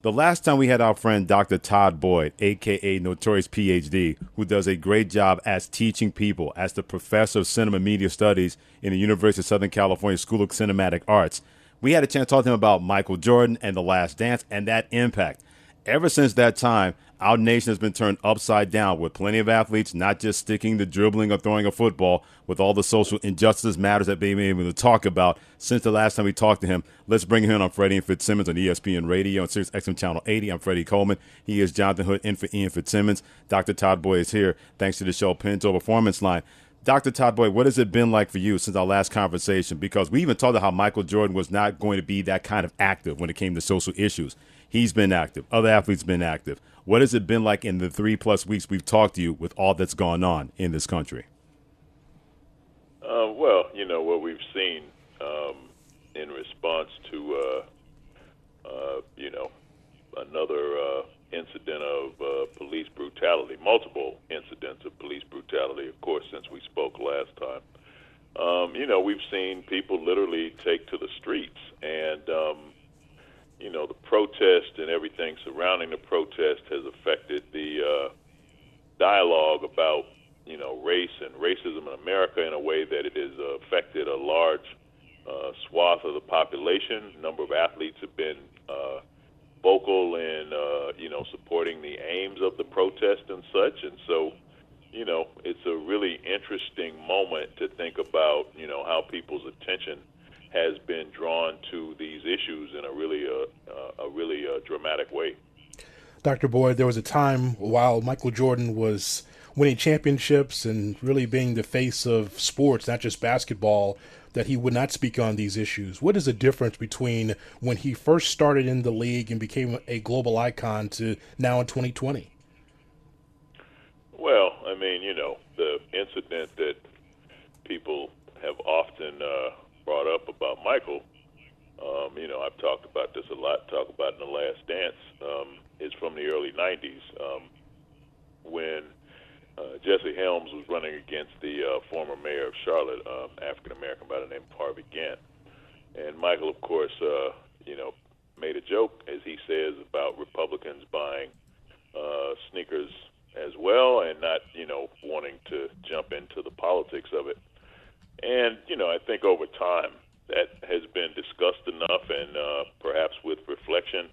The last time we had our friend Dr. Todd Boyd, aka Notorious PhD, who does a great job as teaching people as the professor of cinema media studies in the University of Southern California School of Cinematic Arts, we had a chance to talk to him about Michael Jordan and The Last Dance and that impact. Ever since that time, our nation has been turned upside down with plenty of athletes not just sticking to dribbling or throwing a football, with all the social injustice matters that they've been able to talk about since the last time we talked to him. Let's bring him in on Freddie and Fitzsimmons on ESPN Radio on Sirius XM Channel 80. I'm Freddie Coleman. He is Jonathan Hood in for Ian Fitzsimmons. Dr. Todd Boyd is here thanks to the show Pinto Performance Line. Dr. Todd Boyd, what has it been like for you since our last conversation? Because we even talked about how Michael Jordan was not going to be that kind of active when it came to social issues. He's been active. Other athletes been active. What has it been like in the three plus weeks we've talked to you with all that's gone on in this country? Uh, well, you know what we've seen um, in response to, uh, uh, you know, another uh, incident of uh, police brutality, multiple incidents of police brutality, of course, since we spoke last time. Um, you know, we've seen people literally take to the streets, and um, you know, the protest and everything surrounding the protest has affected the uh, dialogue about, you know, race and racism in America in a way that it has affected a large uh, swath of the population. A number of athletes have been uh, vocal in, uh, you know, supporting the aims of the protest and such. And so, you know, it's a really interesting moment to think about, you know, how people's attention – has been drawn to issues in a really uh, uh, a really uh, dramatic way. Dr. Boyd, there was a time while Michael Jordan was winning championships and really being the face of sports, not just basketball, that he would not speak on these issues. What is the difference between when he first started in the league and became a global icon to now in 2020? Well, I mean, you know, the incident that people have often uh, brought up about Michael, um, you know, I've talked about this a lot, talk about in The Last Dance, um, is from the early 90s um, when uh, Jesse Helms was running against the uh, former mayor of Charlotte, um, African American by the name of Harvey Gantt. And Michael, of course, uh, you know, made a joke, as he says, about Republicans buying uh, sneakers as well and not, you know, wanting to jump into the politics of it. And, you know, I think over time that has been discussed enough, and uh, perhaps with reflection,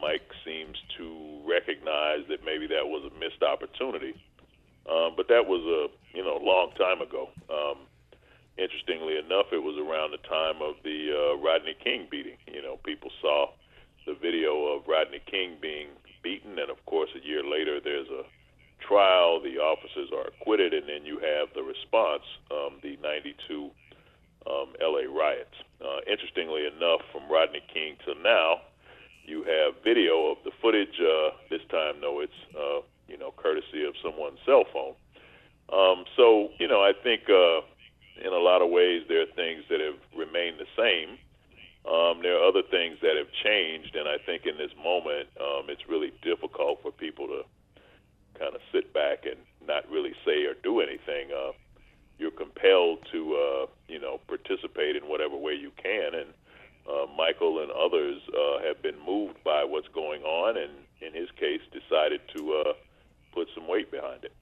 Mike seems to recognize that maybe that was a missed opportunity. Um, but that was a you know long time ago. Um, interestingly enough, it was around the time of the uh, Rodney King beating. You know, people saw the video of Rodney King being beaten, and of course, a year later, there's a trial, the officers are acquitted, and then you have the response, um, the 92 um, LA riots. Uh, interestingly enough, from Rodney King to now, video of the footage. Uh, this time, though, it's uh, you know courtesy of someone's cell phone. Um, so you know, I think uh, in a lot of ways there are things that have remained the same. Um, there are other things that have changed, and I think in this moment, um, it's really difficult for people to kind of sit back and not really say or do anything. Uh, you're compelled to, uh, you know, participate in whatever way you can. And uh, Michael and others uh, have been moved by what's going on, and in his case, decided to uh, put some weight behind it.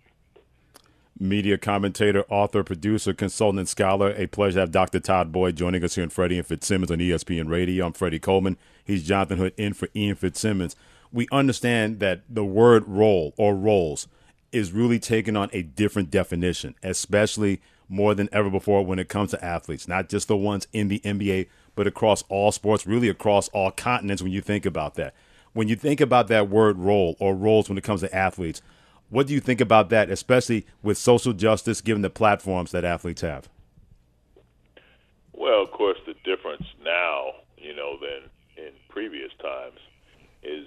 Media commentator, author, producer, consultant, scholar. A pleasure to have Dr. Todd Boyd joining us here in Freddie and Fitzsimmons on ESPN Radio. I'm Freddie Coleman. He's Jonathan Hood in for Ian Fitzsimmons we understand that the word role or roles is really taking on a different definition, especially more than ever before when it comes to athletes, not just the ones in the NBA, but across all sports, really across all continents when you think about that. When you think about that word role or roles when it comes to athletes, what do you think about that, especially with social justice given the platforms that athletes have? Well, of course, the difference now, you know, than in previous times is